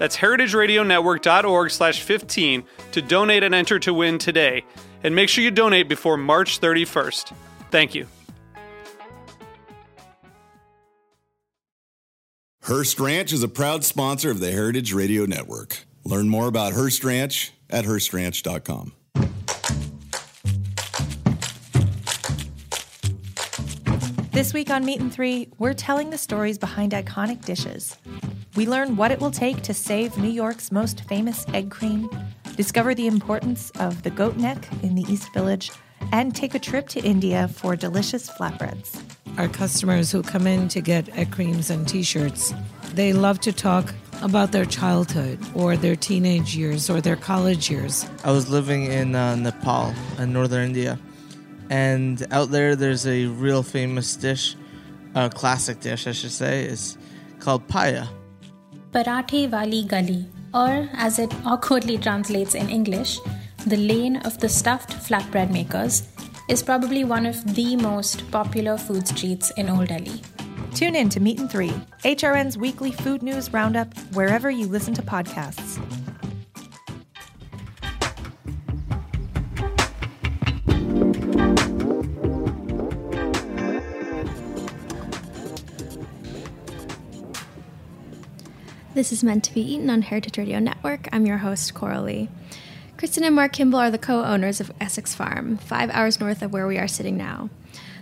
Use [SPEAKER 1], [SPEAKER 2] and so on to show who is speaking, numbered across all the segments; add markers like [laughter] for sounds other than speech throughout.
[SPEAKER 1] That's heritageradionetwork.org slash 15 to donate and enter to win today. And make sure you donate before March 31st. Thank you.
[SPEAKER 2] Hearst Ranch is a proud sponsor of the Heritage Radio Network. Learn more about Hearst Ranch at HearstRanch.com.
[SPEAKER 3] This week on Meat and Three, we're telling the stories behind iconic dishes. We learn what it will take to save New York's most famous egg cream, discover the importance of the goat neck in the East Village, and take a trip to India for delicious flatbreads.
[SPEAKER 4] Our customers who come in to get egg creams and t shirts, they love to talk about their childhood or their teenage years or their college years.
[SPEAKER 5] I was living in uh, Nepal, in northern India, and out there there's a real famous dish, a classic dish, I should say, is called paya.
[SPEAKER 6] Parathe Wali Gali, or as it awkwardly translates in English, the lane of the stuffed flatbread makers, is probably one of the most popular food streets in Old Delhi.
[SPEAKER 3] Tune in to Meat and Three, HRN's weekly food news roundup, wherever you listen to podcasts.
[SPEAKER 7] This is meant to be eaten on Heritage Radio Network. I'm your host, Coral Lee. Kristin and Mark Kimball are the co owners of Essex Farm, five hours north of where we are sitting now.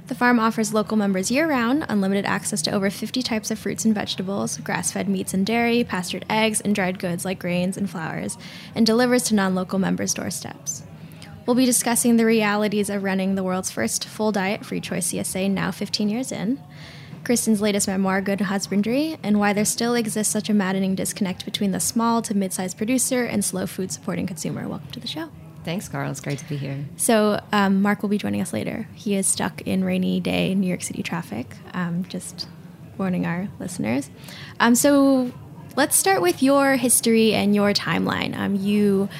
[SPEAKER 7] The farm offers local members year round unlimited access to over 50 types of fruits and vegetables, grass fed meats and dairy, pastured eggs, and dried goods like grains and flours, and delivers to non local members' doorsteps. We'll be discussing the realities of running the world's first full diet free choice CSA now 15 years in, Kristin's latest memoir, Good Husbandry, and why there still exists such a maddening disconnect between the small to mid sized producer and slow food supporting consumer. Welcome to the show.
[SPEAKER 8] Thanks, Carl. It's great to be here.
[SPEAKER 7] So, um, Mark will be joining us later. He is stuck in rainy day New York City traffic. Um, just warning our listeners. Um, so, let's start with your history and your timeline. Um, you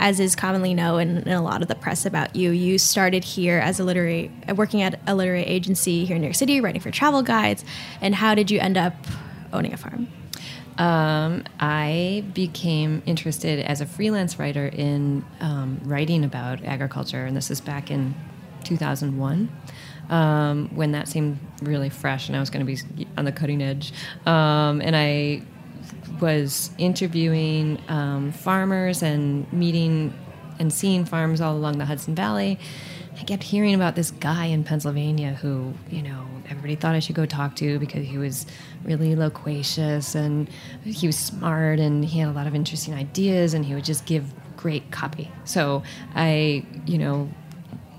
[SPEAKER 7] as is commonly known in, in, a lot of the press about you, you started here as a literary, working at a literary agency here in New York City, writing for travel guides. And how did you end up owning a farm?
[SPEAKER 8] Um, I became interested as a freelance writer in um, writing about agriculture, and this is back in 2001. Um, when that seemed really fresh and I was going to be on the cutting edge. Um, and I was interviewing um, farmers and meeting and seeing farms all along the Hudson Valley. I kept hearing about this guy in Pennsylvania who, you know, everybody thought I should go talk to because he was really loquacious and he was smart and he had a lot of interesting ideas and he would just give great copy. So I, you know,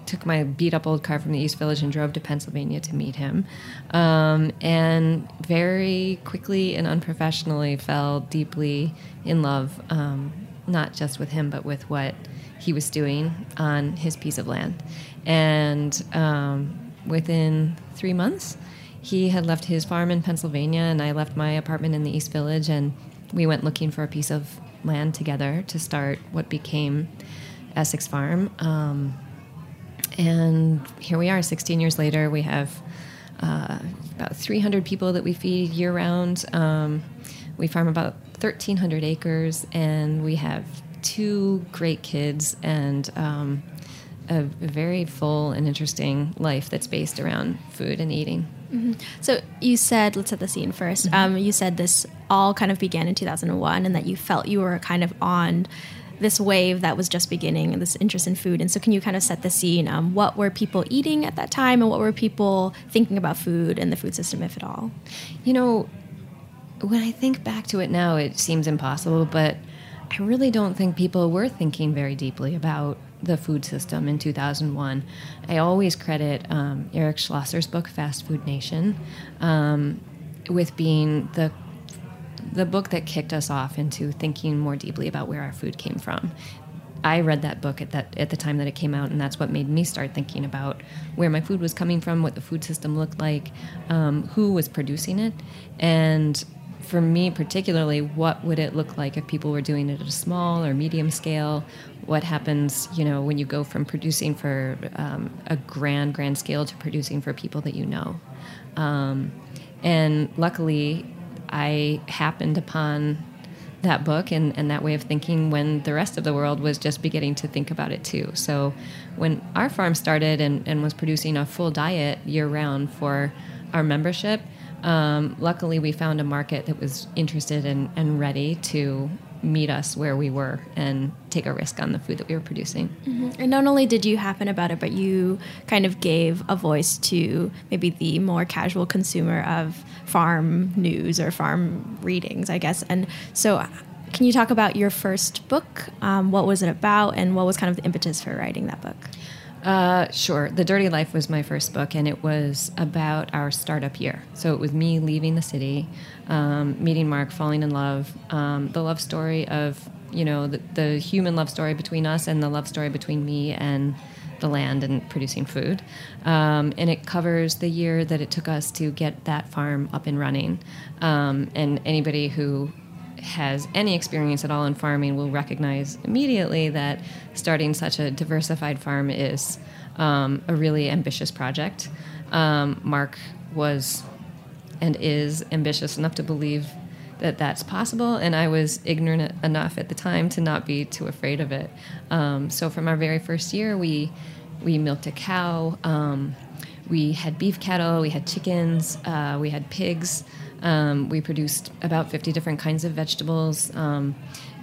[SPEAKER 8] took my beat up old car from the East Village and drove to Pennsylvania to meet him. Um, and very quickly and unprofessionally fell deeply in love, um, not just with him, but with what he was doing on his piece of land. And um, within three months, he had left his farm in Pennsylvania, and I left my apartment in the East Village, and we went looking for a piece of land together to start what became Essex Farm. And here we are, 16 years later. We have uh, about 300 people that we feed year round. Um, we farm about 1,300 acres, and we have two great kids and um, a, very full and interesting life that's based around food and eating.
[SPEAKER 7] Mm-hmm. So you said, let's set the scene 1st mm-hmm. um, you said this all kind of began in 2001, and that you felt you were kind of on this wave that was just beginning, this interest in food. And so, can you kind of set the scene? Um, what were people eating at that time, and what were people thinking about food and the food system, if at all?
[SPEAKER 8] You know, when I think back to it now, it seems impossible, but I really don't think people were thinking very deeply about the food system in 2001. I always credit um, Eric Schlosser's book, Fast Food Nation, um, with being the the book that kicked us off into thinking more deeply about where our food came from. I read that book at that at the time that it came out, and that's what made me start thinking about where my food was coming from, what the food system looked like, um, who was producing it, and for me particularly, what would it look like if people were doing it at a small or medium scale? What happens, you know, when you go from producing for um, a grand, grand scale to producing for people that you know? Um, and luckily, I happened upon that book and, and that way of thinking when the rest of the world was just beginning to think about it too. So when our farm started and, and was producing a full diet year round for our membership, um, luckily we found a market that was interested in, and ready to meet us where we were and take a risk on the food that we were producing.
[SPEAKER 7] Mm-hmm. And not only did you happen about it, but you kind of gave a voice to maybe the more casual consumer of farm news or farm readings, I guess. And so, can you talk about your first book? Um, what was it about, and what was kind of the impetus for writing that book?
[SPEAKER 8] Uh, sure. The Dirty Life was my first book, and it was about our startup year. So it was me leaving the city, um, meeting Mark, falling in love, um, the love story of you know the, the, human love story between us, and the love story between me and the land and producing food. Um, and it covers the year that it took us to get that farm up and running. Um, and anybody who has any experience at all in farming will recognize immediately that starting such a diversified farm is um, a really ambitious project. Um, Mark was and is ambitious enough to believe that that's possible, and I was ignorant enough at the time to not be too afraid of it. Um, so, from our very first year, we we milked a cow. Um, we had beef cattle, we had chickens, uh, we had pigs. Um, we produced about 50 different kinds of vegetables. Um,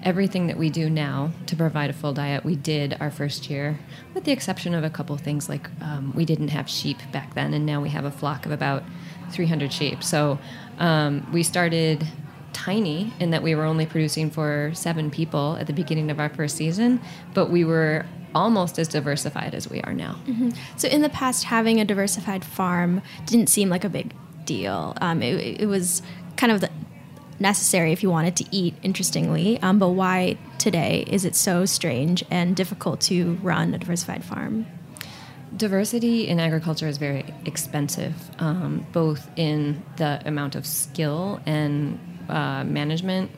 [SPEAKER 8] everything that we do now to provide a full diet, we did our first year, with the exception of a couple things like um, we didn't have sheep back then, and now we have a flock of about 300 sheep. So um, we started tiny in that we were only producing for seven people at the beginning of our first season, but we were almost as diversified as we are now.
[SPEAKER 7] Mm-hmm. So, in the past, having a diversified farm didn't seem like a big deal. Um, it, it, was kind of necessary if you wanted to eat, interestingly. Um, but why today is it so strange and difficult to run a diversified farm?
[SPEAKER 8] Diversity in agriculture is very expensive, um, both in the amount of skill and uh, management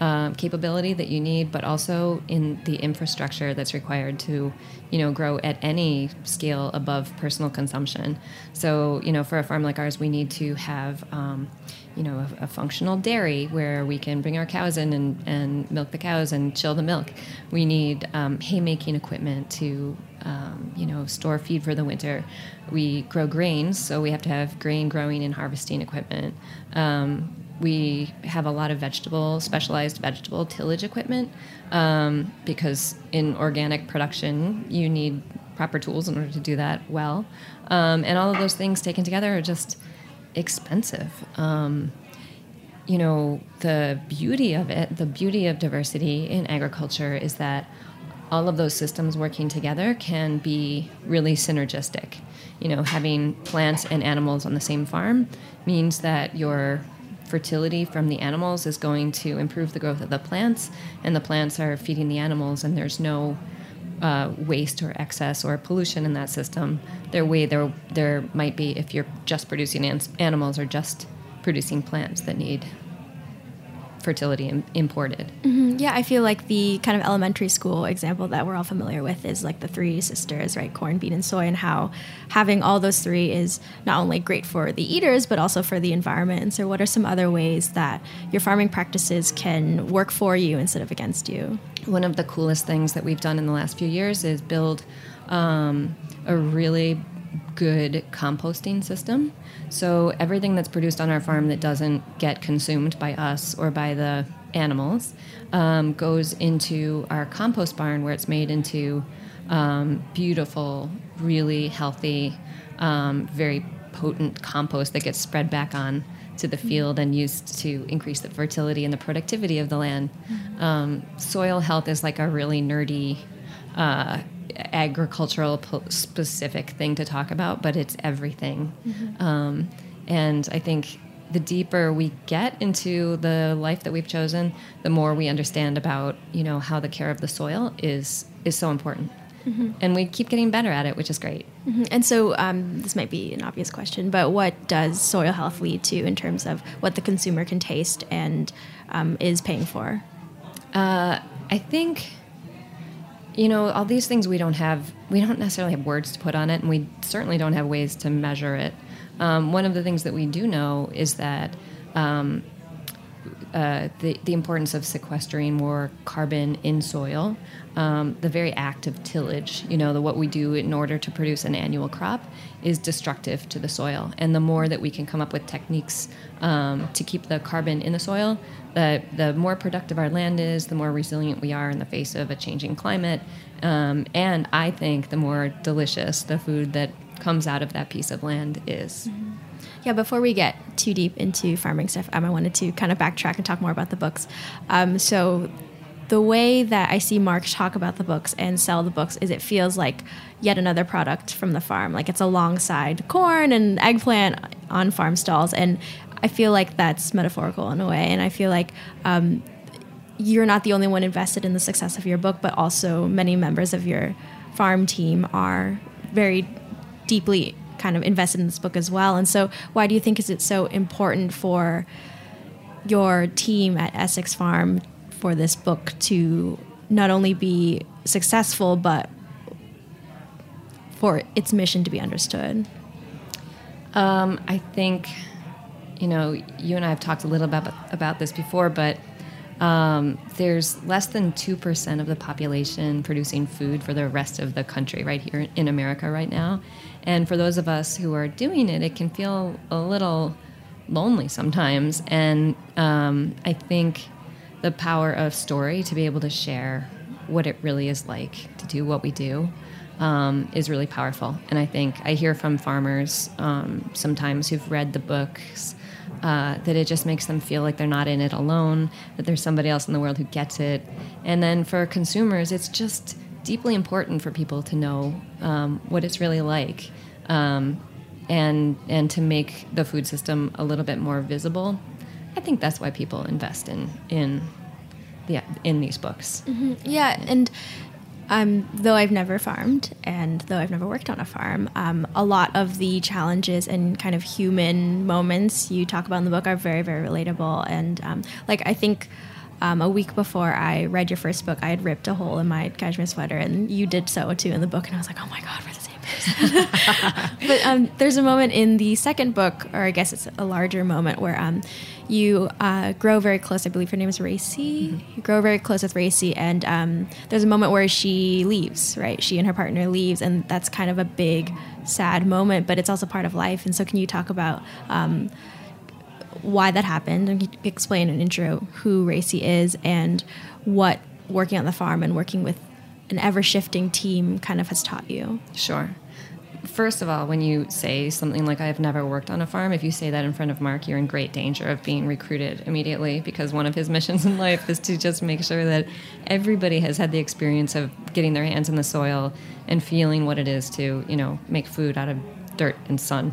[SPEAKER 8] uh, capability that you need, but also in the infrastructure that's required to, you know, grow at any scale above personal consumption. So, you know, for a farm like ours, we need to have, um, you know, a, a, functional dairy where we can bring our cows in and, and milk the cows and chill the milk. We need um, haymaking equipment to, um, you know, store feed for the winter. We grow grains, so we have to have grain growing and harvesting equipment. Um, we have a lot of vegetable, specialized vegetable tillage equipment um, because in organic production, you need proper tools in order to do that well. Um, and all of those things taken together are just expensive. Um, you know, the beauty of it, the beauty of diversity in agriculture is that all of those systems working together can be really synergistic. You know, having plants and animals on the same farm means that you're fertility from the animals is going to improve the growth of the plants, and the plants are feeding the animals, and there's no uh, waste or excess or pollution in that system. There way there there might be if you're just producing animals or just producing plants that need fertility imported.
[SPEAKER 7] Mm-hmm. Yeah, I feel like the kind of elementary school example that we're all familiar with is like the three sisters, right? Corn, bean, and soy, and how having all those three is not only great for the eaters, but also for the environment. And so, what are some other ways that your farming practices can work for you instead of against you?
[SPEAKER 8] One of the coolest things that we've done in the last few years is build um, a really good composting system. So everything that's produced on our farm that doesn't get consumed by us or by the animals um, goes into our compost barn where it's made into um, beautiful, really healthy, um, very potent compost that gets spread back on to the field and used to increase the fertility and the productivity of the land. Um, soil health is like a really nerdy. Uh, agricultural specific thing to talk about, but it's everything. Um, and I think the deeper we get into the life that we've chosen, the more we understand about you know how the care of the soil is is so important. And we keep getting better at it, which is great.
[SPEAKER 7] Mhm. And so, um, this might be an obvious question, but what does soil health lead to in terms of what the consumer can taste and um, is paying for?
[SPEAKER 8] I think, you know, all these things we don't have, we don't necessarily have words to put on it, and we certainly don't have ways to measure it. Um, one of the things that we do know is that um, uh, the, the importance of sequestering more carbon in soil, um, the very act of tillage, you know, the, what we do in order to produce an annual crop is destructive to the soil. And the more that we can come up with techniques um, to keep the carbon in the soil, the, the more productive our land is, the more resilient we are in the face of a changing climate. Um, and I think the more delicious the food that comes out of that piece of land is.
[SPEAKER 7] Yeah, before we get too deep into farming stuff, um, I wanted to kind of backtrack and talk more about the books. Um, so, the way that I see Mark talk about the books and sell the books is it feels like yet another product from the farm. Like it's alongside corn and eggplant on farm stalls. And I feel like that's metaphorical in a way. And I feel like um, you're not the only one invested in the success of your book, but also many members of your farm team are very deeply kind of invested in this book as well. And so, why do you think is it so important for your team at Essex Farm for this book to not only be successful, but for its mission to be understood?
[SPEAKER 8] Um, I think, you know, you and I have talked a little about about this before, but um, there's less than two percent of the population producing food for the rest of the country right here in America right now, and for those of us who are doing it, it can feel a little lonely sometimes. And um, I think the power of story to be able to share what it really is like to do what we do um, is really powerful. And I think I hear from farmers um, sometimes who've read the books uh, that it just makes them feel like they're not in it alone, that there's somebody else in the world who gets it. And then for consumers, it's just deeply important for people to know um, what it's really like. Um, and, and to make the food system a little bit more visible, I think that's why people invest in in the in these books.
[SPEAKER 7] Yeah, and um, though I've never farmed and though I've never worked on a farm, um, a lot of the challenges and kind of human moments you talk about in the book are very, very relatable. And um, like, I think. Um, a week before I read your first book, I had ripped a hole in my cashmere sweater, and you did so too in the book. And I was like, "Oh my god, we're the same person." [laughs] but um, there's a moment in the second book, or I guess it's a larger moment, where um, you uh, grow very close. I believe her name is Racy. You grow very close with Racy, and um, there's a moment where she leaves. Right, she and her partner leaves, and that's kind of a big, sad moment. But it's also part of life. And so, can you talk about? Why that happened and explain in an intro who Racy is and what working on the farm and working with an ever shifting team kind of has taught you.
[SPEAKER 8] Sure. First of all, when you say something like "I've never worked on a farm," if you say that in front of Mark, you're in great danger of being recruited immediately because one of his [laughs] missions in life is to just make sure that everybody has had the experience of getting their hands in the soil and feeling what it is to, you know, make food out of dirt and sun.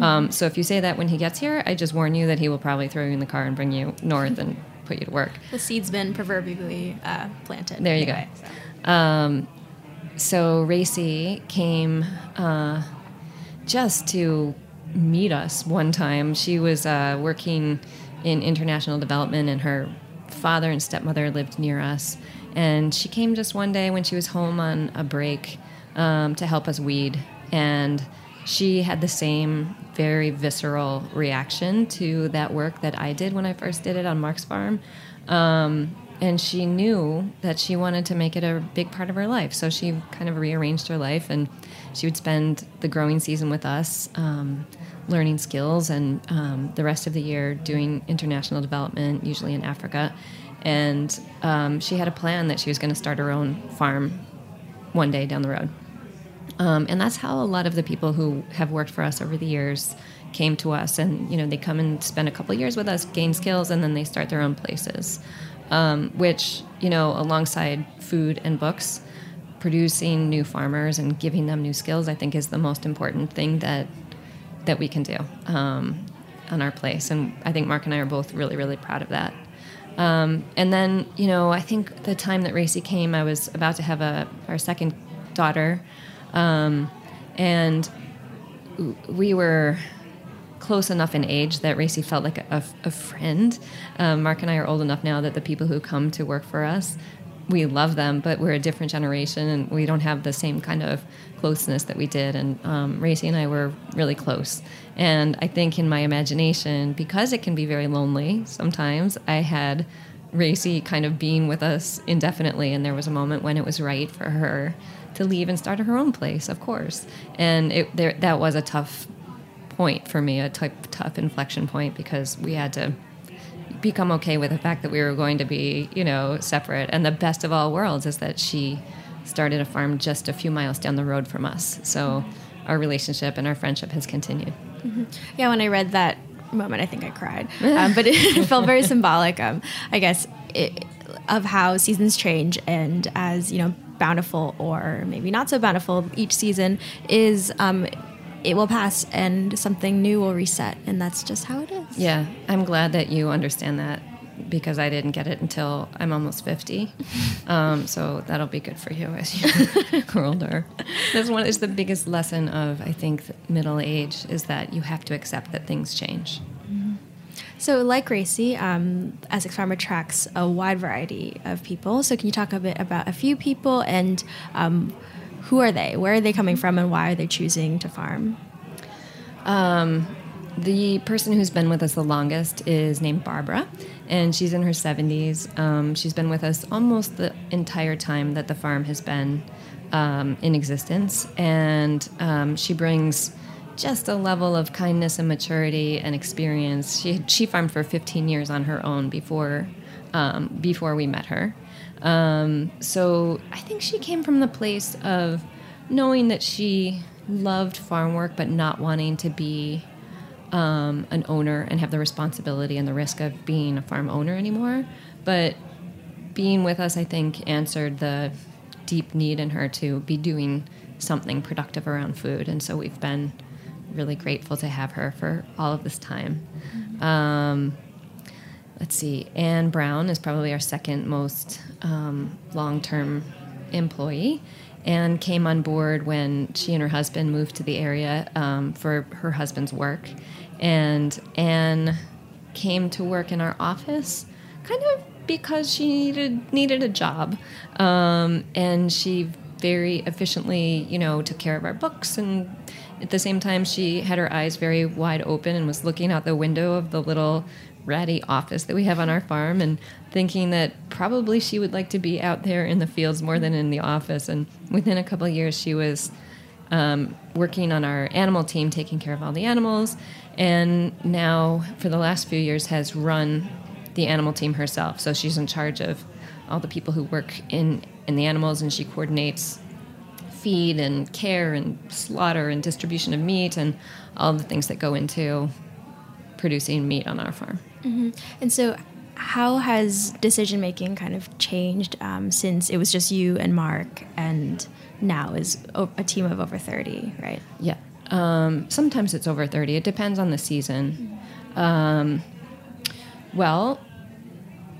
[SPEAKER 8] Um, so if you say that when he gets here, I just warn you that he will probably throw you in the car and bring you north and put you to work.
[SPEAKER 7] The seed's been proverbially uh, planted.
[SPEAKER 8] There you go. Um, so Racy came uh, just to meet us one time. She was uh, working in international development, and her father and stepmother lived near us. And she came just one day when she was home on a break um, to help us weed. And she had the same very visceral reaction to that work that I did when I first did it on Mark's farm. Um, and she knew that she wanted to make it a big part of her life. So she kind of rearranged her life, and she would spend the growing season with us, um, learning skills, and um, the rest of the year doing international development, usually in Africa. and um, she had a plan that she was going to start her own farm one day down the road. Um, and that's how a lot of the people who have worked for us over the years came to us. And you know, they come and spend a couple years with us, gain skills, and then they start their own places. Um, which you know, alongside food and books, producing new farmers and giving them new skills, I think, is the most important thing that that we can do um, on our place. And I think Mark and I are both really, really proud of that. Um, and then, you know, I think the time that Racy came, I was about to have a our second daughter, um, and we were close enough in age that Racy felt like a, a friend. Um, Mark and I are old enough now that the people who come to work for us, we love them, but we're a different generation and we don't have the same kind of closeness that we did. And um, Racy and I were really close. And I think in my imagination, because it can be very lonely sometimes, I had Racy kind of being with us indefinitely. And there was a moment when it was right for her to leave and start her own place, of course. And it, there, that was a tough point for me, a tough inflection point, because we had to become okay with the fact that we were going to be, you know, separate. And the best of all worlds is that she started a farm just a few miles down the road from us. So our relationship and our friendship has continued.
[SPEAKER 7] Mm-hmm. Yeah, when I read that moment, I think I cried. [laughs] Um, but it felt very symbolic, um, I guess, it, of how seasons change. And as, you know, bountiful or maybe not so bountiful each season is, um, it will pass and something new will reset. And that's just how it is.
[SPEAKER 8] Yeah, I'm glad that you understand that because I didn't get it until I'm almost 50. [laughs] Um, so that'll be good for you as you [laughs] grow older. That's one is the biggest lesson of I think middle age is that you have to accept that things change.
[SPEAKER 7] So, like Racy, um, Essex Farm attracts a wide variety of people. So, can you talk a bit about a few people and um, who are they? Where are they coming from, and why are they choosing to farm?
[SPEAKER 8] Um, the person who's been with us the longest is named Barbara, and she's in her 70s. Um, she's been with us almost the entire time that the farm has been um, in existence, and um, she brings just a level of kindness and maturity and experience. She had, she farmed for 15 years on her own before um, before we met her. Um, so I think she came from the place of knowing that she loved farm work, but not wanting to be um, an owner and have the responsibility and the risk of being a farm owner anymore. But being with us, I think, answered the deep need in her to be doing something productive around food. And so we've been really grateful to have her for all of this time. Mm-hmm. Um, let's see, Anne Brown is probably our second most um, long term employee. Anne came on board when she and her husband moved to the area um, for her husband's work. And Anne came to work in our office kind of because she needed needed a job. Um, and she very efficiently, you know, took care of our books and at the same time she had her eyes very wide open and was looking out the window of the little ratty office that we have on our farm and thinking that probably she would like to be out there in the fields more than in the office. And within a couple years, she was um, working on our animal team, taking care of all the animals, and now for the last few years has run the animal team herself. So she's in charge of all the people who work in in the animals, and she coordinates feed and care and slaughter and distribution of meat and all the things that go into producing meat on our farm.
[SPEAKER 7] Mm-hmm. And so, how has decision making kind of changed um, since it was just you and Mark, and now is a team of over thirty, right?
[SPEAKER 8] Yeah. Um, sometimes it's over thirty. It depends on the season. Um, well,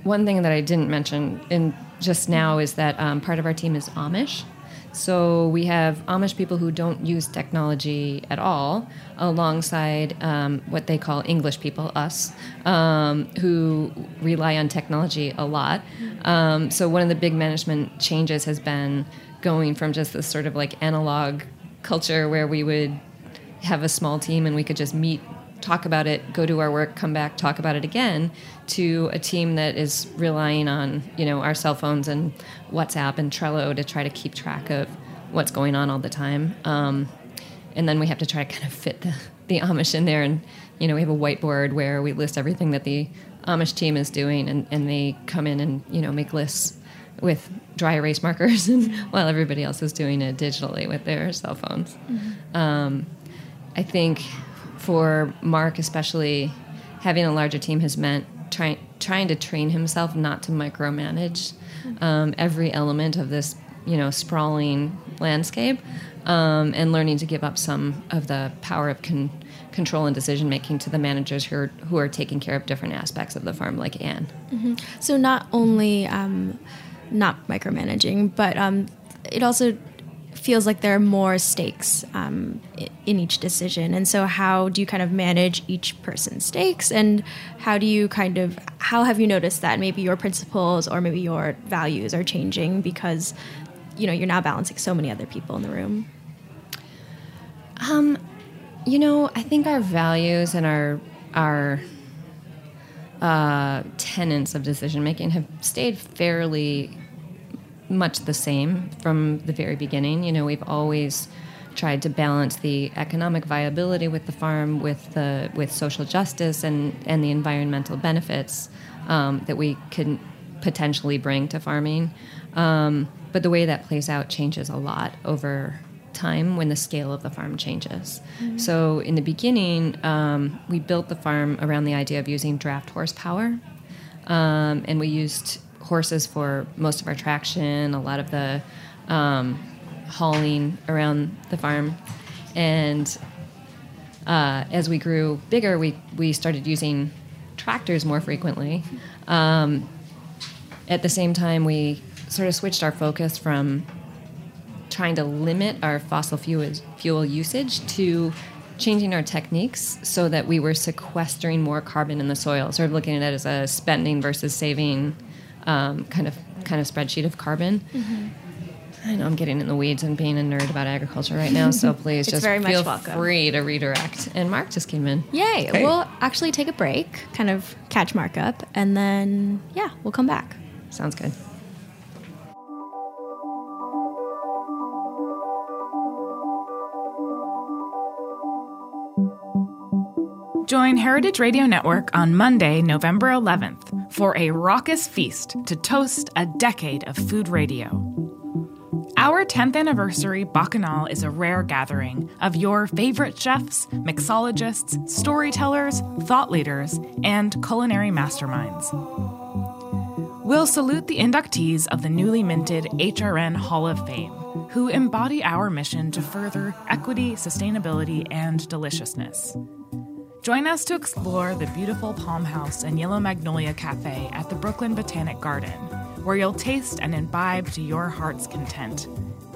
[SPEAKER 8] one thing that I didn't mention in just now is that um, part of our team is Amish. So we have Amish people who don't use technology at all, alongside um, what they call English people, us, um, who rely on technology a lot. Um, so one of the big management changes has been going from just this sort of like analog culture where we would have a small team and we could just meet talk about it, go do our work, come back, talk about it again, to a team that is relying on you know our cell phones and WhatsApp and Trello to try to keep track of what's going on all the time. Um, and then we have to try to kind of fit the, the Amish in there, and you know we have a whiteboard where we list everything that the Amish team is doing, and, and they come in and you know make lists with dry erase markers, [laughs] and while everybody else is doing it digitally with their cell phones. Mm-hmm. Um, I think for Mark, especially, having a larger team has meant trying trying to train himself not to micromanage um, every element of this, you know, sprawling landscape, um, and learning to give up some of the power of con- control and decision making to the managers who are who are taking care of different aspects of the farm, like Anne.
[SPEAKER 7] Mm-hmm. So not only um, not micromanaging, but um, it also feels like there are more stakes um, in each decision. And so, how do you kind of manage each person's stakes? And how do you kind of, how have you noticed that maybe your principles or maybe your values are changing because, you know, you're now balancing so many other people in the room?
[SPEAKER 8] Um, you know, I think our values and our, our, uh, tenets of decision making have stayed fairly much the same from the very beginning. You know, we've always tried to balance the economic viability with the farm with the with social justice and and the environmental benefits um, that we can potentially bring to farming. Um, but the way that plays out changes a lot over time when the scale of the farm changes. Mm-hmm. So in the beginning, um, we built the farm around the idea of using draft horsepower, um, and we used horses for most of our traction, a lot of the um, hauling around the farm. And uh, as we grew bigger, we, we started using tractors more frequently. Um, at the same time, we sort of switched our focus from trying to limit our fossil fuel, fuel usage to changing our techniques so that we were sequestering more carbon in the soil, sort of looking at it as a spending versus saving um, kind of kind of spreadsheet of carbon. Mm-hmm. I know I'm getting in the weeds and being a nerd about agriculture right now, so [laughs] please just feel free to redirect. And Mark just came in.
[SPEAKER 7] Yay! Hey. We'll actually take a break, kind of catch Mark up, and then yeah, we'll come back.
[SPEAKER 8] Sounds good.
[SPEAKER 9] Join Heritage Radio Network on Monday, November 11th for a raucous feast to toast a decade of food radio. Our 10th anniversary Bacchanal is a rare gathering of your favorite chefs, mixologists, storytellers, thought leaders, and culinary masterminds. We'll salute the inductees of the newly minted HRN Hall of Fame, who embody our mission to further equity, sustainability, and deliciousness. Join us to explore the beautiful Palm House and Yellow Magnolia Cafe at the Brooklyn Botanic Garden, where you'll taste and imbibe to your heart's content.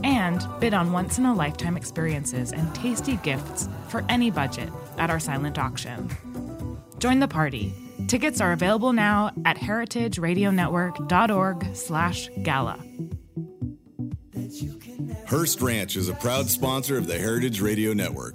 [SPEAKER 9] And bid on once in a lifetime experiences and tasty gifts for any budget at our silent auction. Join the party. Tickets are available now at heritageradionetwork.org/gala.
[SPEAKER 2] Hearst Ranch is a proud sponsor of the Heritage Radio Network.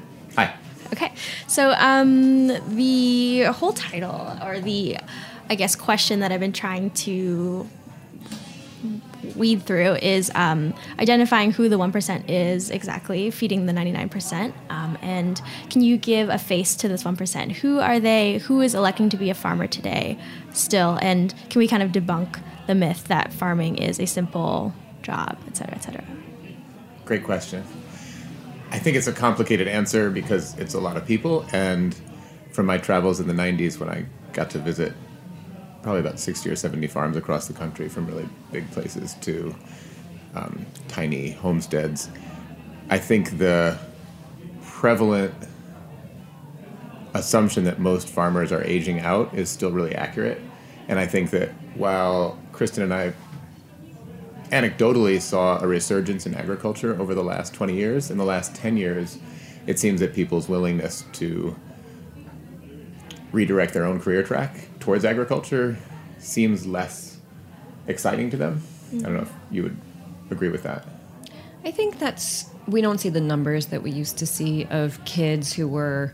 [SPEAKER 7] Okay. So um, the whole title, or the, I guess, question that I've been trying to weed through is um, identifying who the 1% is exactly, feeding the 99%. Um, and can you give a face to this 1%? Who are they? Who is electing to be a farmer today still? And can we kind of debunk the myth that farming is a simple job, et cetera, et cetera?
[SPEAKER 10] Great question. I think it's a complicated answer because it's a lot of people. And from my travels in the 90s, when I got to visit probably about 60 or 70 farms across the country from really big places to um, tiny homesteads. I think the prevalent assumption that most farmers are aging out is still really accurate. And I think that while Kristin and I anecdotally saw a resurgence in agriculture over the last 20 years, in the last 10 years, it seems that people's willingness to redirect their own career track towards agriculture seems less exciting to them. I don't know if you would agree with that.
[SPEAKER 8] I think that's we don't see the numbers that we used to see of kids who were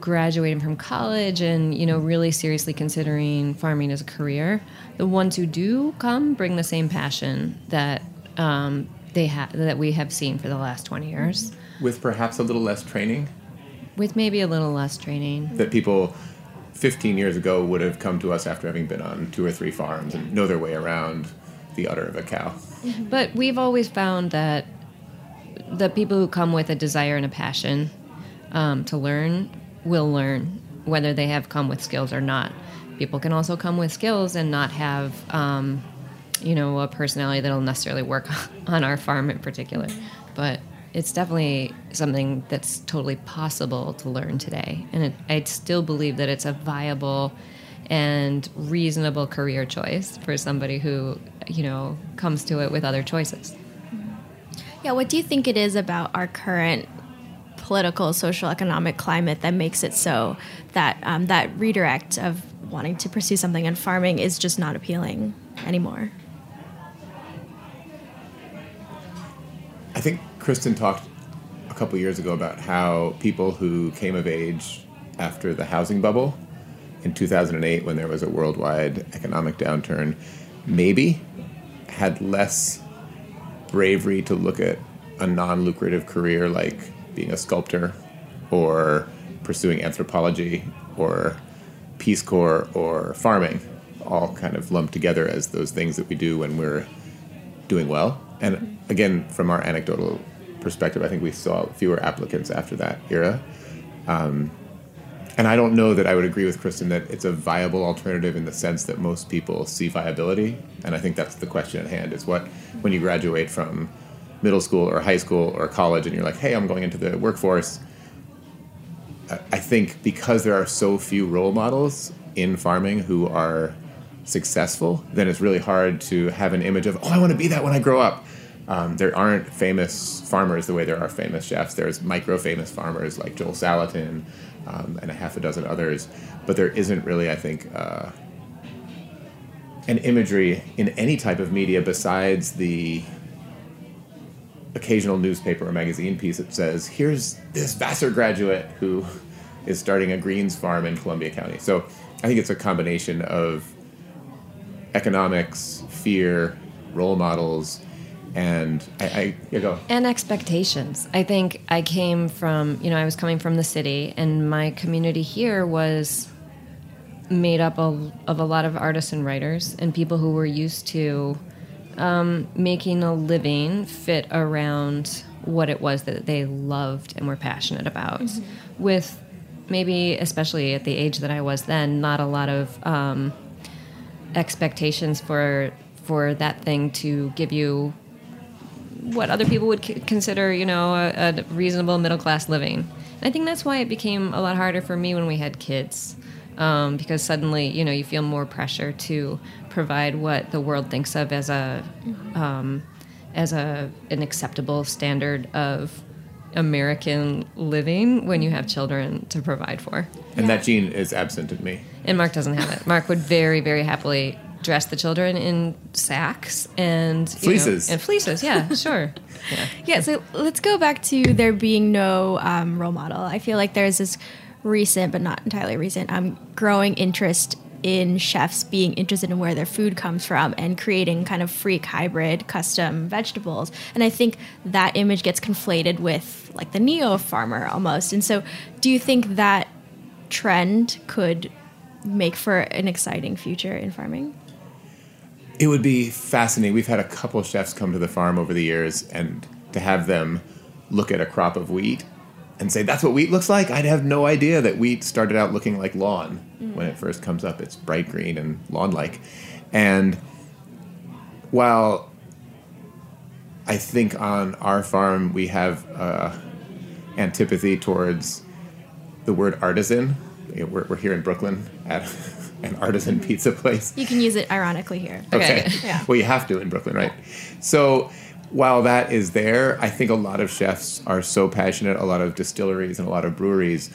[SPEAKER 8] graduating from college and you know really seriously considering farming as a career. The ones who do come bring the same passion that um, they have that we have seen for the last twenty years,
[SPEAKER 10] With perhaps a little less training
[SPEAKER 8] with maybe a little less training.
[SPEAKER 10] that people 15 years ago would have come to us after having been on two or three farms and know their way around the udder of a cow.
[SPEAKER 8] But we've always found that the people who come with a desire and a passion um, to learn will learn, whether they have come with skills or not. People can also come with skills and not have, um, you know, a personality that'll necessarily work [laughs] on our farm in particular. But it's definitely something that's totally possible to learn today, and it, I still believe that it's a viable and reasonable career choice for somebody who, you know, comes to it with other choices.
[SPEAKER 7] Yeah, what do you think it is about our current political, social, economic climate that makes it so that um, that redirect of wanting to pursue something in farming is just not appealing anymore?
[SPEAKER 10] I think Kristin talked a couple years ago about how people who came of age after the housing bubble in 2008, when there was a worldwide economic downturn, maybe had less bravery to look at a non lucrative career like being a sculptor or pursuing anthropology or Peace Corps or farming, all kind of lumped together as those things that we do when we're doing well. And again, from our anecdotal perspective, I think we saw fewer applicants after that era. Um, and I don't know that I would agree with Kristin that it's a viable alternative in the sense that most people see viability. And I think that's the question at hand: is what when you graduate from middle school or high school or college, and you're like, "Hey, I'm going into the workforce." I- think because there are so few role models in farming who are successful, then it's really hard to have an image of, oh, I want to be that when I grow up. Um, there aren't famous farmers the way there are famous chefs. There's micro famous farmers like Joel Salatin um, and a half a dozen others, but there isn't really, I think, uh, an imagery in any type of media besides the occasional newspaper or magazine piece that says, here's this Vassar graduate who is starting a greens farm in Columbia County. So I think it's a combination of economics, fear, role models, and I, I go.
[SPEAKER 8] And expectations. I think I came from, you know, I was coming from the city, and my community here was made up of, of a lot of artists and writers and people who were used to um, making a living fit around what it was that they loved and were passionate about. With maybe, especially at the age that I was then, not a lot of um, expectations for for that thing to give you what other people would c- consider, you know, a, a reasonable middle class living. And I think that's why it became a lot harder for me when we had kids, um, because suddenly, you know, you feel more pressure to provide what the world thinks of as a um, as a an acceptable standard of American living when you have children to provide for.
[SPEAKER 10] And that gene is absent in me.
[SPEAKER 8] And Mark doesn't have it. Mark would very, very happily dress the children in sacks and you know,
[SPEAKER 10] Fleeces.
[SPEAKER 8] and fleeces. Yeah, [laughs] sure. Yeah.
[SPEAKER 7] Yeah, so let's go back to there being no um, role model. I feel like there's this recent, but not entirely recent, um, growing interest in chefs being interested in where their food comes from and creating kind of freak hybrid custom vegetables. And I think that image gets conflated with like the neo farmer almost. And so, do you think that trend could make for an exciting future in farming?
[SPEAKER 10] It would be fascinating. We've had a couple chefs come to the farm over the years, and to have them look at a crop of wheat and say, That's what wheat looks like? I'd have no idea that wheat started out looking like lawn. When it first comes up, it's bright green and lawn like. And while I think on our farm we have uh, antipathy towards the word artisan. We're, we're here in Brooklyn at [laughs] an artisan pizza place.
[SPEAKER 7] You can use it ironically here.
[SPEAKER 10] Okay. [laughs]
[SPEAKER 7] Yeah.
[SPEAKER 10] Well, you have to in Brooklyn, right? So while that is there, I think a lot of chefs are so passionate, a lot of distilleries and a lot of breweries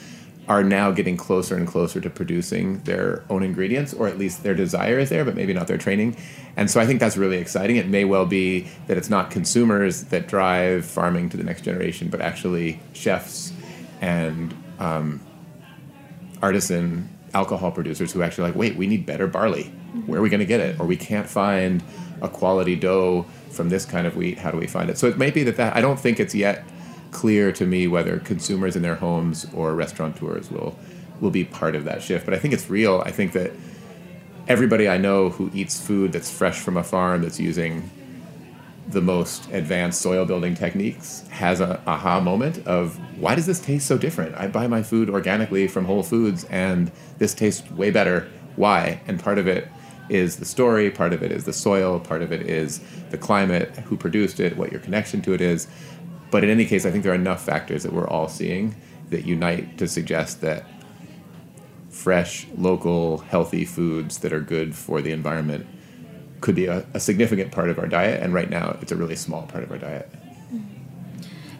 [SPEAKER 10] are now getting closer and closer to producing their own ingredients, or at least their desire is there, but maybe not their training. And so I think that's really exciting. It may well be that it's not consumers that drive farming to the next generation, but actually chefs and um, artisan alcohol producers who actually like, wait, we need better barley. Where are we going to get it? Or we can't find a quality dough from this kind of wheat. How do we find it? So it may be that that I don't think it's yet clear to me whether consumers in their homes or restaurateurs will will be part of that shift. But I think it's real. I think that everybody I know who eats food that's fresh from a farm that's using the most advanced soil building techniques has a aha moment of why does this taste so different? I buy my food organically from Whole Foods and this tastes way better. Why? And part of it is the story, part of it is the soil, part of it is the climate, who produced it, what your connection to it is. But in any case, I think there are enough factors that we're all seeing that unite to suggest that fresh, local, healthy foods that are good for the environment could be a, a significant part of our diet. And right now, it's a really small part of our diet.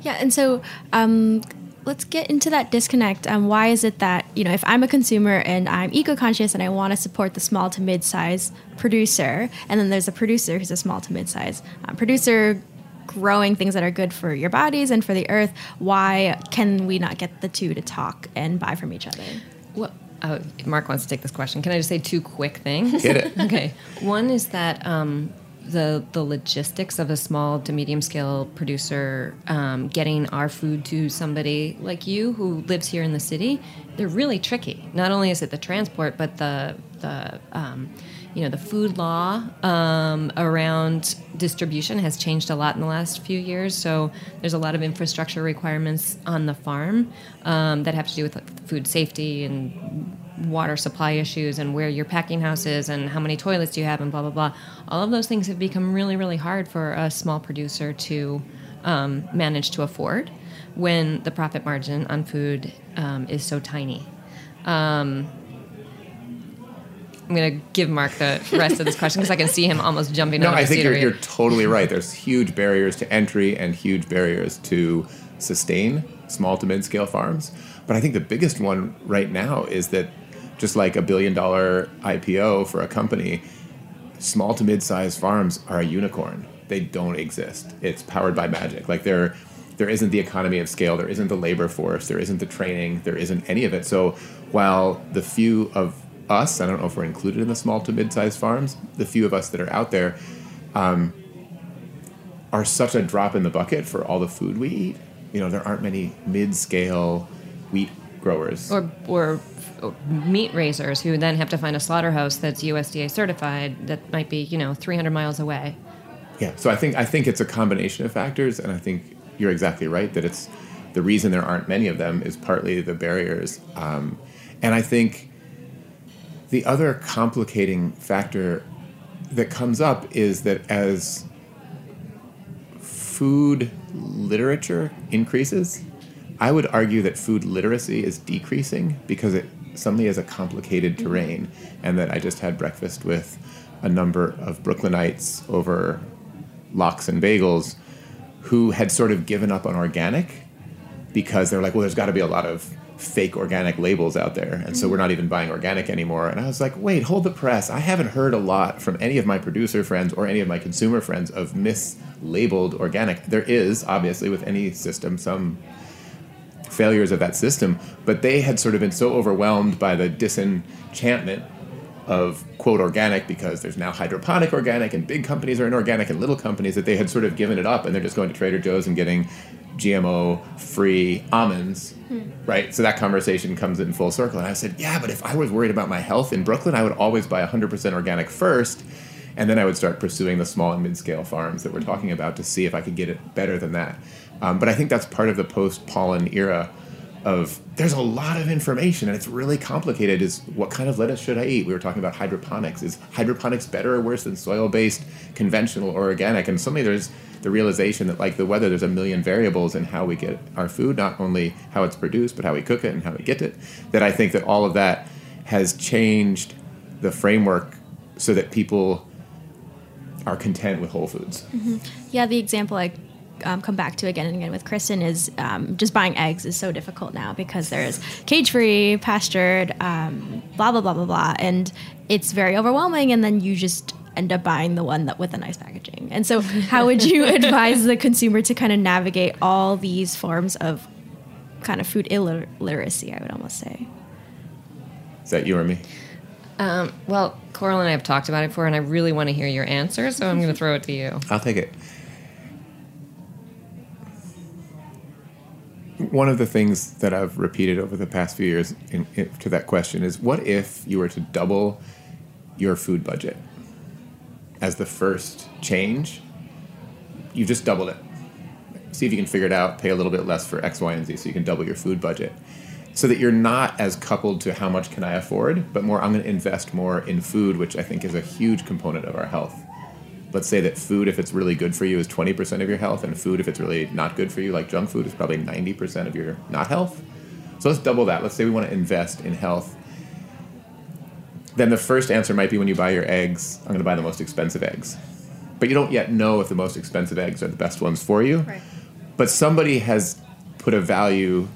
[SPEAKER 7] Yeah, and so um, let's get into that disconnect. Um, why is it that you know if I'm a consumer and I'm eco-conscious and I want to support the small to mid-size producer, and then there's a producer who's a small to mid-size uh, producer growing things that are good for your bodies and for the earth, why can we not get the two to talk and buy from each other?
[SPEAKER 8] Well, uh, Mark wants to take this question. Can I just say two quick things?
[SPEAKER 10] Hit it. [laughs]
[SPEAKER 8] okay. One is that um, the the logistics of a small to medium scale producer um, getting our food to somebody like you who lives here in the city, they're really tricky. Not only is it the transport, but the the um, you know the food law um, around distribution has changed a lot in the last few years. So there's a lot of infrastructure requirements on the farm um, that have to do with like, food safety and water supply issues and where your packing house is and how many toilets do you have and blah blah blah. All of those things have become really really hard for a small producer to um, manage to afford when the profit margin on food um, is so tiny. Um, I'm going to give Mark the rest of this question because I can see him almost jumping
[SPEAKER 10] No, I think you're, you're totally right. There's huge barriers to entry and huge barriers to sustain small to mid scale farms. But I think the biggest one right now is that just like a billion dollar IPO for a company, small to mid sized farms are a unicorn. They don't exist. It's powered by magic. Like there, there isn't the economy of scale. There isn't the labor force. There isn't the training. There isn't any of it. So while the few of us, I don't know if we're included in the small to mid sized farms, the few of us that are out there, um, are such a drop in the bucket for all the food we eat. You know, there aren't many mid scale wheat growers.
[SPEAKER 8] or or meat raisers who then have to find a slaughterhouse that's USDA certified that might be you know 300 miles away.
[SPEAKER 10] Yeah, so I think I think it's a combination of factors, and I think you're exactly right that it's the reason there aren't many of them is partly the barriers, um, and I think the other complicating factor that comes up is that as food literature increases, I would argue that food literacy is decreasing because it suddenly is a complicated mm-hmm. terrain, and that I just had breakfast with a number of Brooklynites over lox and bagels who had sort of given up on organic because they're like, well, there's got to be a lot of fake organic labels out there, and so we're mm-hmm. not even buying organic anymore. And I was like, wait, hold the press. I haven't heard a lot from any of my producer friends or any of my consumer friends of mislabeled organic. There is, obviously, with any system, some failures of that system, but they had sort of been so overwhelmed by the disenchantment of quote organic because there's now hydroponic organic and big companies are in organic and little companies that they had sort of given it up and they're just going to Trader Joe's and getting GMO free almonds, hmm. right? So that conversation comes in full circle. And I said, yeah, but if I was worried about my health in Brooklyn, I would always buy 100% organic first. And then I would start pursuing the small and mid scale farms that we're talking about to see if I could get it better than that. Um, but I think that's part of the post Pollan era of there's a lot of information and it's really complicated is what kind of lettuce should i eat we were talking about hydroponics is hydroponics better or worse than soil based conventional or organic and suddenly there's the realization that like the weather, there's a million variables in how we get our food, not only how it's produced, but how we cook it and how we get it. That I think that all of that has changed the framework so that people are content with whole foods.
[SPEAKER 7] Mm-hmm. Yeah, the example I um, come back to again and again with Kristin is um, just buying eggs is so difficult now because there's cage free, pastured, um, blah, blah, blah, blah, blah. And it's very overwhelming. And then you just end up buying the one that with the nice packaging. And so, how would you [laughs] advise the consumer to kind of navigate all these forms of kind of food illiteracy? I would almost say.
[SPEAKER 10] Is that you or me?
[SPEAKER 8] Um, well, Coral and I have talked about it before, and I really want to hear your answer, so I'm going to throw it to you.
[SPEAKER 10] I'll take it. One of the things that I've repeated over the past few years in, in, to that question is what if you were to double your food budget as the first change? You've just doubled it. See if you can figure it out, pay a little bit less for X, Y, and Z so you can double your food budget so that you're not as coupled to how much can I afford, but more I'm going to invest more in food, which I think is a huge component of our health. Let's say that food, if it's really good for you, is 20% of your health, and food, if it's really not good for you, like junk food, is probably 90% of your not health. So let's double that. Let's say we want to invest in health. Then the first answer might be when you buy your eggs, I'm going to buy the most expensive eggs. But you don't yet know if the most expensive eggs are the best ones for you. Right. But somebody has put a value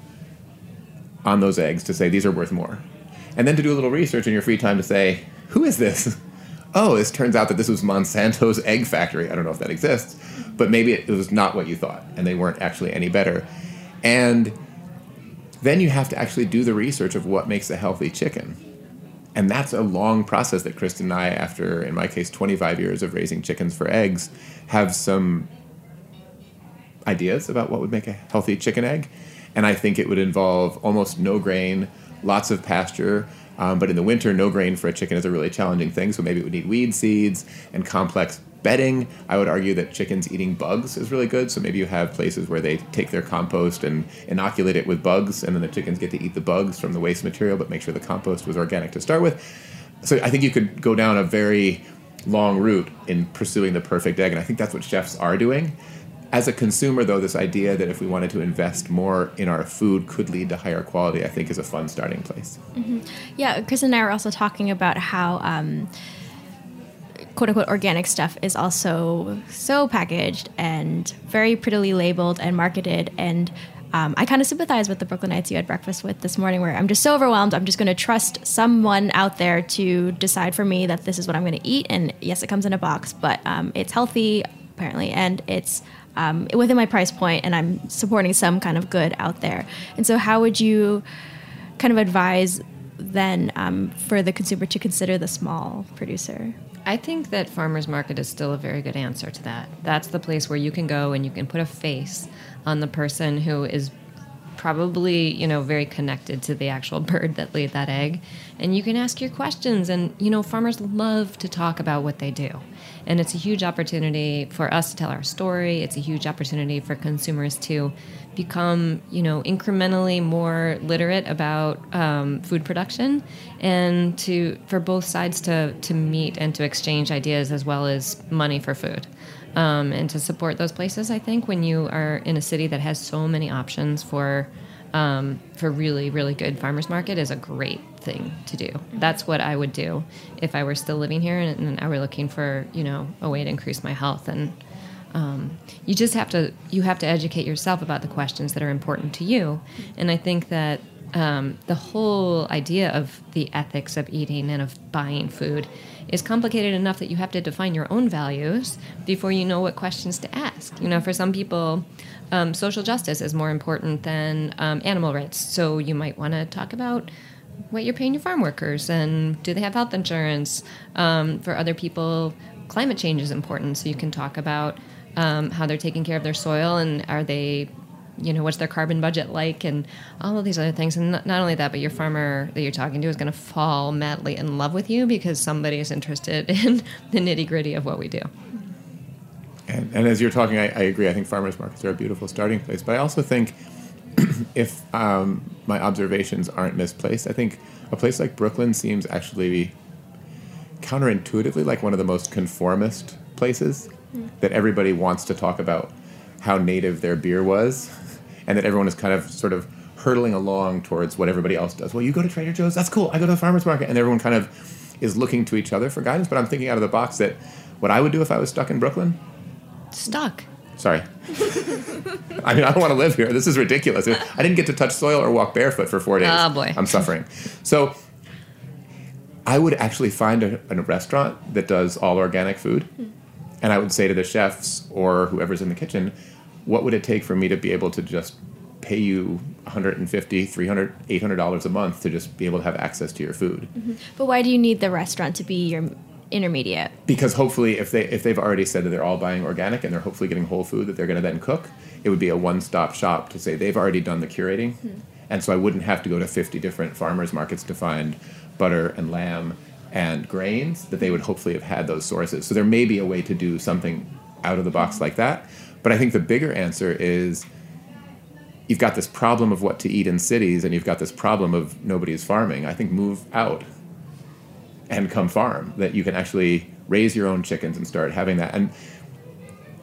[SPEAKER 10] on those eggs to say these are worth more. And then to do a little research in your free time to say, who is this? [laughs] Oh, it turns out that this was Monsanto's [laughs] egg factory. I don't know if that exists, but maybe it was not what you thought, and they weren't actually any better. And then you have to actually do the research of what makes a healthy chicken. And that's a long process that Kristin and I, after, in my case, 25 years of raising chickens for eggs, have some ideas about what would make a healthy chicken egg and I think it would involve almost no grain, lots of pasture. Um, but in the winter, no grain for a chicken is a really challenging thing. So maybe it would need weed seeds and complex bedding. I would argue that chickens eating bugs is really good. So maybe you have places where they take their compost and inoculate it with bugs, and then the chickens get to eat the bugs from the waste material, but make sure the compost was organic to start with. So I think you could go down a very long route in pursuing the perfect egg, and I think that's what chefs are doing. As a consumer, though, this idea that if we wanted to invest more in our food could lead to higher quality, I think is a fun starting place.
[SPEAKER 7] Mm-hmm. Yeah, Chris and I were also talking about how. Um, quote unquote organic stuff is also so packaged and very prettily labeled and marketed and um, I kind of sympathize with the Brooklynites you had breakfast with this morning, where I'm just so overwhelmed. I'm just going to trust someone out there to decide for me that this is what I'm going to eat. And yes, it comes in a box, but um, it's healthy apparently, and it's um, within my price point, and I'm supporting some kind of good out there. And so, how would you kind of advise then um, for the consumer to consider the small producer?
[SPEAKER 8] I think that farmers market is still a very good answer to that. That's the place where you can go and you can put a face on the person who is probably you know very connected to the actual [laughs] bird that laid that egg and you can ask your questions and you know farmers love to talk about what they do and it's a huge opportunity for us to tell our story. It's a huge opportunity for consumers to become, you know, incrementally more literate about um, food production, and to for both sides to to meet and to exchange ideas as well as money for food. Um, and to support those places, I think when you are in a city that has so many options for um, for really, really good farmers market is a great thing to do. That's what I would do if I were still living here and, and I were looking for, you know, a way to increase my health. And um, you just have to you have to educate yourself about the questions that are important to you. And I think that um, the whole idea of the ethics of eating and of buying food is complicated enough that you have to define your own values before you know what questions to ask. You know, for some people, um, social justice is more important than um, animal rights. So you might want to talk about what you're paying your farm workers and do they have health insurance. Um, for other people, climate change is important. So you can talk about um, how they're taking care of their soil and are they you know what's their carbon budget like and all of these other things and not, not only that but your farmer that you're talking to is going to fall madly in love with you because somebody is interested [laughs] in the nitty gritty of what we do
[SPEAKER 10] and, and as you're talking, I, I, agree. I think farmers markets are a beautiful starting place. But I also think [clears throat] if um, my observations aren't misplaced, I think a place like Brooklyn seems actually counterintuitively like one of the most conformist places. that everybody wants to talk about how native their beer was, [laughs] and that everyone is kind of sort of hurtling along towards what everybody else does. Well, you go to Trader Joe's, that's cool. I go to the farmer's market, and everyone kind of is looking to each other for guidance. But I'm thinking out of the box that what I would do if I was stuck in Brooklyn.
[SPEAKER 8] Stuck.
[SPEAKER 10] Sorry. I mean, I don't want to live here. This is ridiculous. I didn't get to touch soil or walk barefoot for four days.
[SPEAKER 8] Oh, boy.
[SPEAKER 10] I'm suffering. So I would actually find a, a restaurant that does all organic food, and I would say to the chefs or whoever's in the kitchen, what would it take for me to be able to just pay you 150 300 800 dollars a month to just be able to have access to your food mm-hmm.
[SPEAKER 7] But why do you need the restaurant to be your intermediate?
[SPEAKER 10] because hopefully if they if they've already said that they're all buying organic and they're hopefully getting whole food that they're going to then cook it would be a one-stop shop to say they've already done the curating. Hmm. And so i wouldn't have to go to 50 different farmers markets to find butter and lamb and grains that they would hopefully have had those sources. So there may be a way to do something out of the box hmm. like that. But i think the bigger answer is you've got this problem of what to eat in cities and you've got this problem of nobody's farming. I think move out and come farm that you can actually raise your own chickens and start having that. And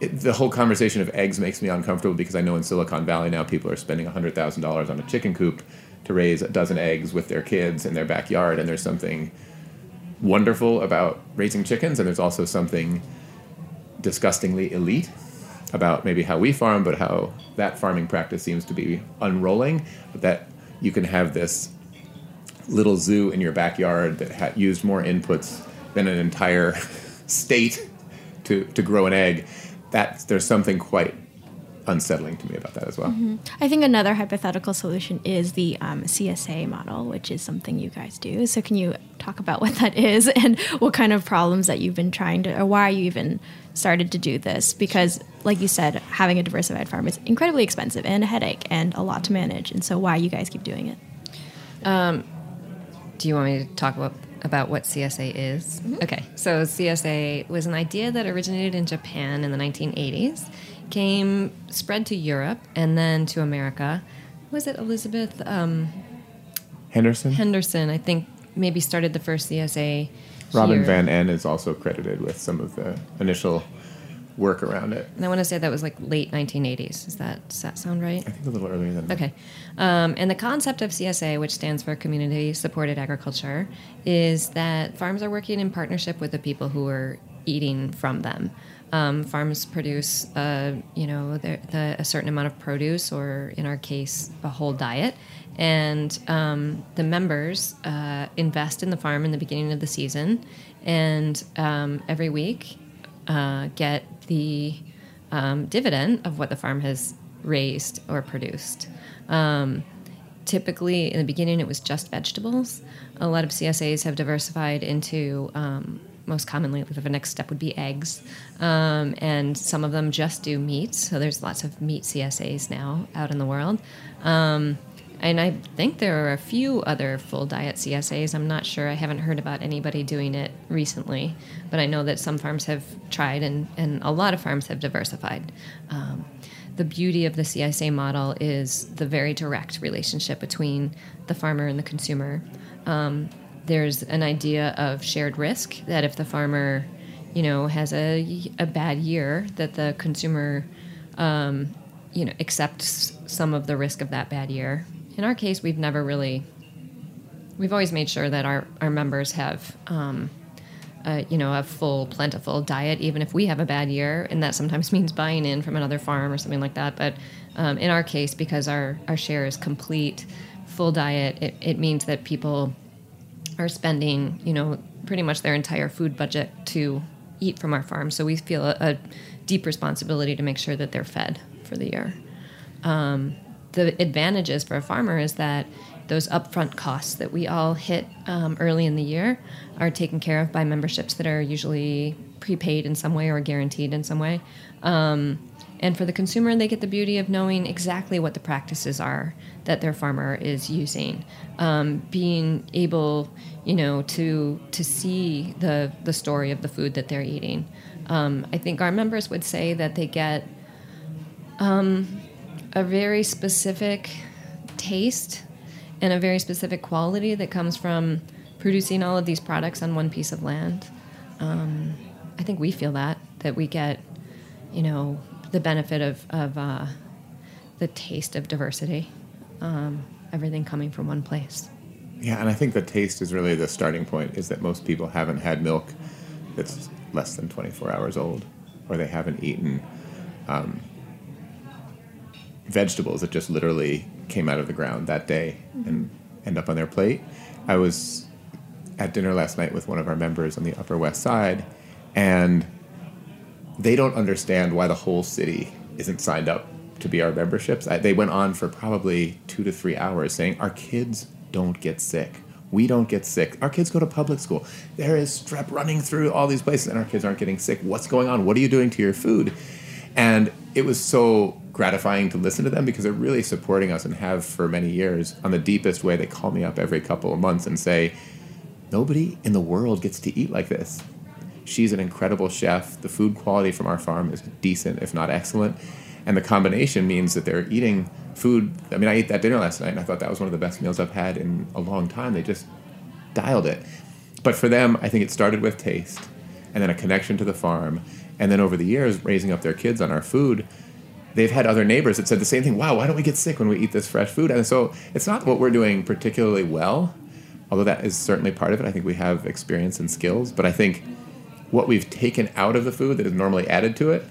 [SPEAKER 10] it, the whole conversation of eggs makes me uncomfortable because i know in silicon valley now people are spending $100000 on a chicken coop to raise a dozen eggs with their kids in their backyard. And there's something wonderful about raising chickens. And there's also something disgustingly elite about maybe how we farm but how that farming practice seems to be unrolling. That you can have this little zoo in your backyard that ha- used more inputs than an entire [laughs] state to, to grow an egg, that there's something quite unsettling to me about that as well.
[SPEAKER 7] I think another hypothetical solution is the um, CSA model, which is something you guys do. So, can you talk about what that is [laughs] and what kind of problems that you've been trying to, or why you even started to do this? Because, like you said, having a diversified farm is incredibly expensive and a headache and a lot to manage. And so, why you guys keep doing it?
[SPEAKER 8] Do you want me to talk about about what CSA is? Okay, so CSA was an idea that originated in Japan in the 1980s, came spread to Europe and then to America. Was it Elizabeth um,
[SPEAKER 10] Henderson?
[SPEAKER 8] Henderson? I think maybe started the first CSA.
[SPEAKER 10] Robyn
[SPEAKER 8] here.
[SPEAKER 10] Van En is also credited with some of the initial work around it.
[SPEAKER 8] And I want to say that was like late 1980s. Is that does that sound right?
[SPEAKER 10] I think a little earlier than that.
[SPEAKER 8] Okay. Um, and the concept of CSA, which stands for Community Supported Agriculture, is that farms are working in partnership with the people who are eating from them. Um, farms produce, uh, you know, the, the, a certain amount of produce, or in our case, a whole diet. And um, the members uh, invest in the farm in the beginning of the season, and um, every week uh, get the um, dividend of what the farm has raised or produced. Um, typically, in the beginning, it was just vegetables. A lot of CSAs have diversified into, um, most commonly, the next step would be eggs. Um, and some of them just do meat So there's lots of meat CSAs now out in the world. Um, and I think there are a few other full diet CSAs. I'm not sure. I haven't heard about anybody doing it recently, but I know that some farms have tried, and, and a lot of farms have diversified. Um, the beauty of the CSA model is the very direct relationship between the farmer and the consumer. Um, there's an idea of shared risk that if the farmer, you know, has a, a bad year, that the consumer, um, you know, accepts some of the risk of that bad year. In our case, we've never really, we've always made sure that our, our members have, um, uh, you know, a full, plentiful diet, even if we have a bad year, and that sometimes [laughs] means buying in from another farm or something like that. But um, in our case, because our, our share is complete, full diet, it, it means that people are spending, you know, pretty much their entire food budget to eat from our farm. So we feel a, a deep responsibility to make sure that they're fed for the year. Um, the advantages for a farmer is that those upfront costs that we all hit um, early in the year are taken care of by memberships that are usually prepaid in some way or guaranteed in some way. Um, and for the consumer, they get the beauty of knowing exactly what the practices are that their farmer is using. Um, being able, you know, to to see the the story of the food that they're eating. Um, I think our members would say that they get um, a very specific taste and a very specific quality that comes from producing all of these products on one piece of land. Um, I think we feel that that we get, you know, the benefit of of uh, the taste of diversity, um, everything coming from one place.
[SPEAKER 10] Yeah, and I think the taste is really the starting point. Is that most people haven't had milk that's less than 24 hours old, or they haven't eaten um, vegetables that just literally came out of the ground that day and mm-hmm. end up on their plate. I was at dinner last night with one of our members on the Upper West Side, and they don't understand why the whole city isn't signed up to be our memberships. I, they went on for probably two to three hours saying, Our kids don't get sick. We don't get sick. Our kids go to public school. There is strep running through all these places, and our kids aren't getting sick. What's going on? What are you doing to your food? And it was so gratifying to listen to them because they're really supporting us and have for many years on the deepest way. They call me up every couple of months and say, Nobody in the world gets to eat like this. She's an incredible chef. The food quality from our farm is decent, if not excellent. And the combination means that they're eating food. I mean, I ate that dinner last night and I thought that was one of the best meals I've had in a long time. They just dialed it. But for them, I think it started with taste and then a connection to the farm. And then over the years, raising up their kids on our food, they've had other neighbors that said the same thing wow, why don't we get sick when we eat this fresh food? And so it's not what we're doing particularly well, although that is certainly part of it. I think we have experience and skills. But I think what we've taken out of the food that is normally added to it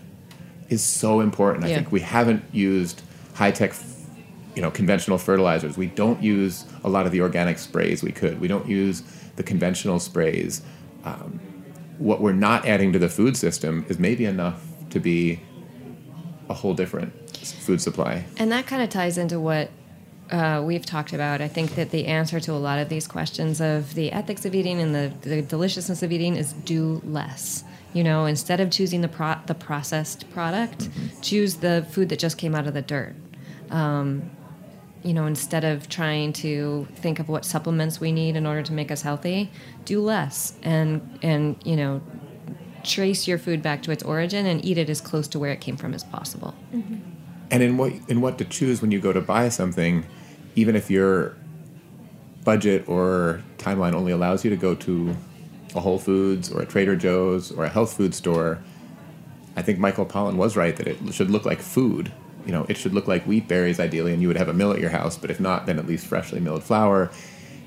[SPEAKER 10] is so important. I think we haven't used high tech, you know, conventional fertilizers. We don't use a lot of the organic sprays we could. We don't use the conventional sprays. Um, what we're not adding to the food system is maybe enough to be a whole different food supply.
[SPEAKER 8] And that kind of ties into what uh, we've talked about. I think that the answer to a lot of these questions of the ethics of eating and the, the deliciousness of eating is do less. You know, instead of choosing the pro- the processed product, choose the food that just came out of the dirt. Um, you know, instead of trying to think of what supplements we need in order to make us healthy, do less and and you know, trace your food back to its origin and eat it as close to where it came from as possible. Mm-hmm.
[SPEAKER 10] and in what in what to choose when you go to buy something, even if your budget or timeline only allows you to go to a Whole Foods or a Trader Joe's or a health food store, I think Michael Pollan was right that it should look like food. You know, it should look like wheat berries ideally, and you would have a mill at your house. But if not, then at least freshly milled flour.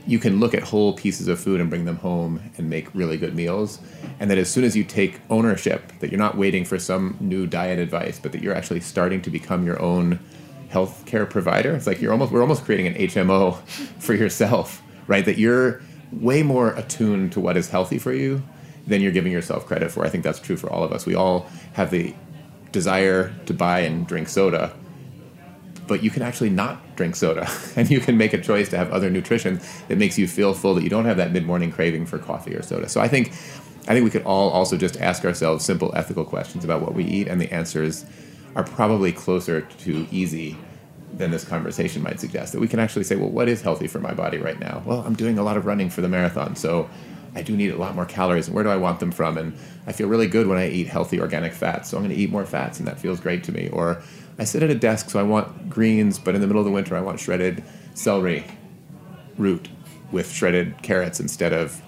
[SPEAKER 10] You can look at whole pieces of food and bring them home and make really good meals. And that as soon as you take ownership, that you're not waiting for some new diet advice, but that you're actually starting to become your own healthcare provider. It's like you're almost we're almost creating an HMO [laughs] for yourself, right? That you're way more attuned to what is healthy for you than you're giving yourself credit for. I think that's true for all of us. We all have the desire to buy and drink soda, but you can actually not drink soda [laughs] and you can make a choice to have other nutrition that makes you feel full that you don't have that mid-morning craving for coffee or soda. So I think I think we could all also just ask ourselves simple ethical questions about what we eat and the answers are probably closer to easy than this conversation might suggest. That we can actually say, well, what is healthy for my body right now? Well, I'm doing a lot of running for the marathon, so I do need a lot more calories. And where do I want them from? And I feel really good when I eat healthy organic fats, so I'm going to eat more fats, and that feels great to me. Or I sit at a desk, so I want greens, but in the middle of the winter, I want shredded celery root with shredded carrots instead of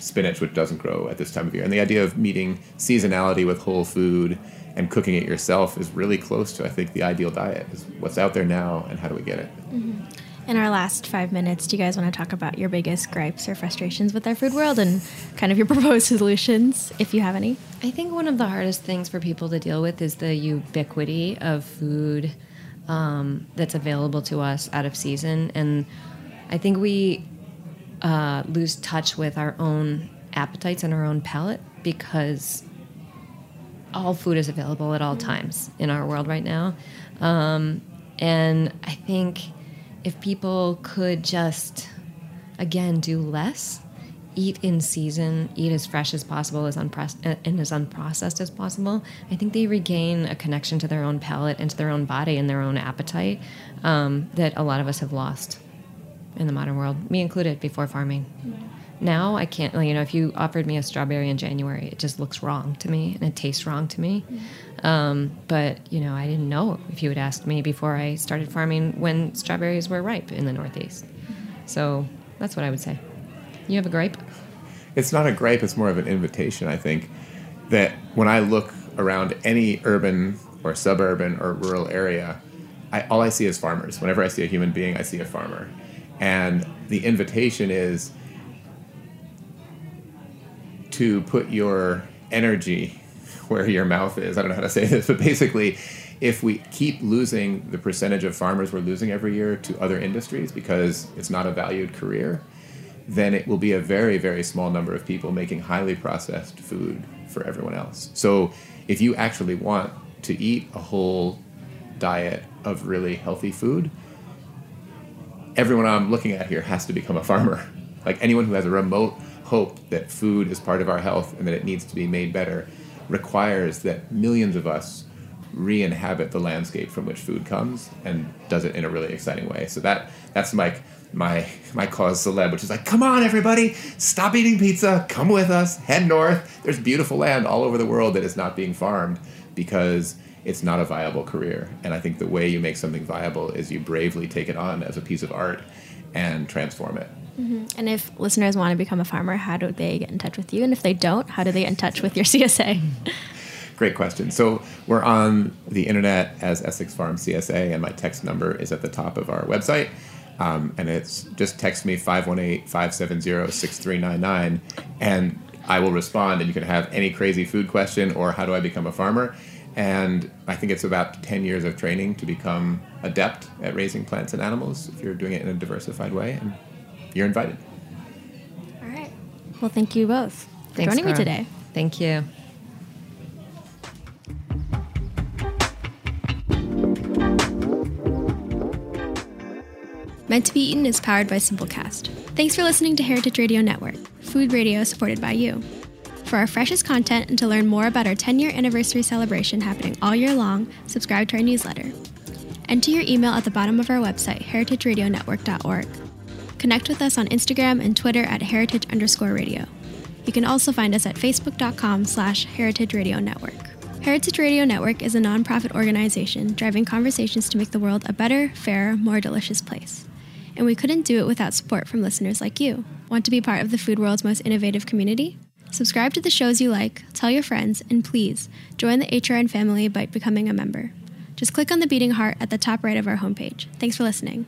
[SPEAKER 10] spinach, which doesn't grow at this time of year. And the idea of meeting seasonality with whole food and cooking it yourself is really close to, I think, the ideal diet. Is what's out there now, and how do we get it? Mm-hmm.
[SPEAKER 7] In our last five minutes, do you guys want to talk about your biggest gripes or frustrations with our food world and kind of your [laughs] proposed solutions, if you have any?
[SPEAKER 8] I think one of the hardest things for people to deal with is the ubiquity of food um, that's available to us out of season. And I think we uh, lose touch with our own appetites and our own palate because all food is available at all times in our world right now. Um, and I think if people could just, again, do less, eat in season, eat as fresh as possible, as unpro- and as unprocessed as possible, I think they regain a connection to their own palate and to their own body and their own appetite um, that a lot of us have lost in the modern world, me included, before farming. Now I can't, you know, if you offered me a strawberry in January, it just looks wrong to me and it tastes wrong to me. Um, but, you know, I didn't know if you had asked me before I started farming when strawberries were ripe in the Northeast. So that's what I would say. You have a gripe?
[SPEAKER 10] It's not a gripe; it's more of an invitation. I think that when I look around any urban or suburban or rural area, I, all I see is farmers. Whenever I see a human being, I see a farmer. And the invitation is to put your energy where your mouth is. I don't know how to say [laughs] this, but basically, if we keep losing the percentage of farmers we're losing every year to other industries because it's not a valued career, then it will be a very, very small number of people making highly processed food for everyone else. So if you actually want to eat a whole diet of really healthy food, everyone I'm looking at here has to become a farmer. [laughs] Like anyone who has a remote hope that food is part of our health and that it needs to be made better requires that millions of us re-inhabit the landscape from which food comes and does it in a really exciting way. So that that's like my my cause celeb, which is like, come on everybody, stop eating pizza, come with us, head north. There's beautiful land all over the world that is not being farmed because it's not a viable career. And I think the way you make something viable is you bravely take it on as a piece of art and transform it.
[SPEAKER 7] Mm-hmm. And if listeners want to become a farmer, how do they get in touch with you? And if they don't, how do they get in touch with your [laughs] CSA? [laughs]
[SPEAKER 10] Great question. So we're on the internet as Essex Farm CSA, and my text number is at the top of our website. Um, and it's just text me 518 570 6399, and I will respond. And you can have any crazy food question or how do I become a farmer. And I think it's about 10 years of training to become adept at raising plants and animals if you're doing it in a diversified way. And you're invited.
[SPEAKER 7] All right. Well, thank you both for
[SPEAKER 8] Thanks,
[SPEAKER 7] joining me today.
[SPEAKER 8] Thank you.
[SPEAKER 7] Meant to be Eaten is powered by Simplecast. Thanks for listening to Heritage Radio Network, food radio supported by you. For our freshest content and to learn more about our 10 year anniversary celebration happening all year long, subscribe to our newsletter. Enter your email at the bottom of our website, heritageradionetwork.org. Connect with us on Instagram and Twitter at heritage underscore radio. You can also find us at facebook.com slash heritage radio network. Heritage Radio Network is a nonprofit organization driving conversations to make the world a better, fairer, more delicious place. And we couldn't do it without support from listeners like you. Want to be part of the food world's most innovative community? Subscribe to the shows you like, tell your friends, and please join the HRN family by becoming a member. Just click on the beating heart at the top right of our homepage. Thanks for listening.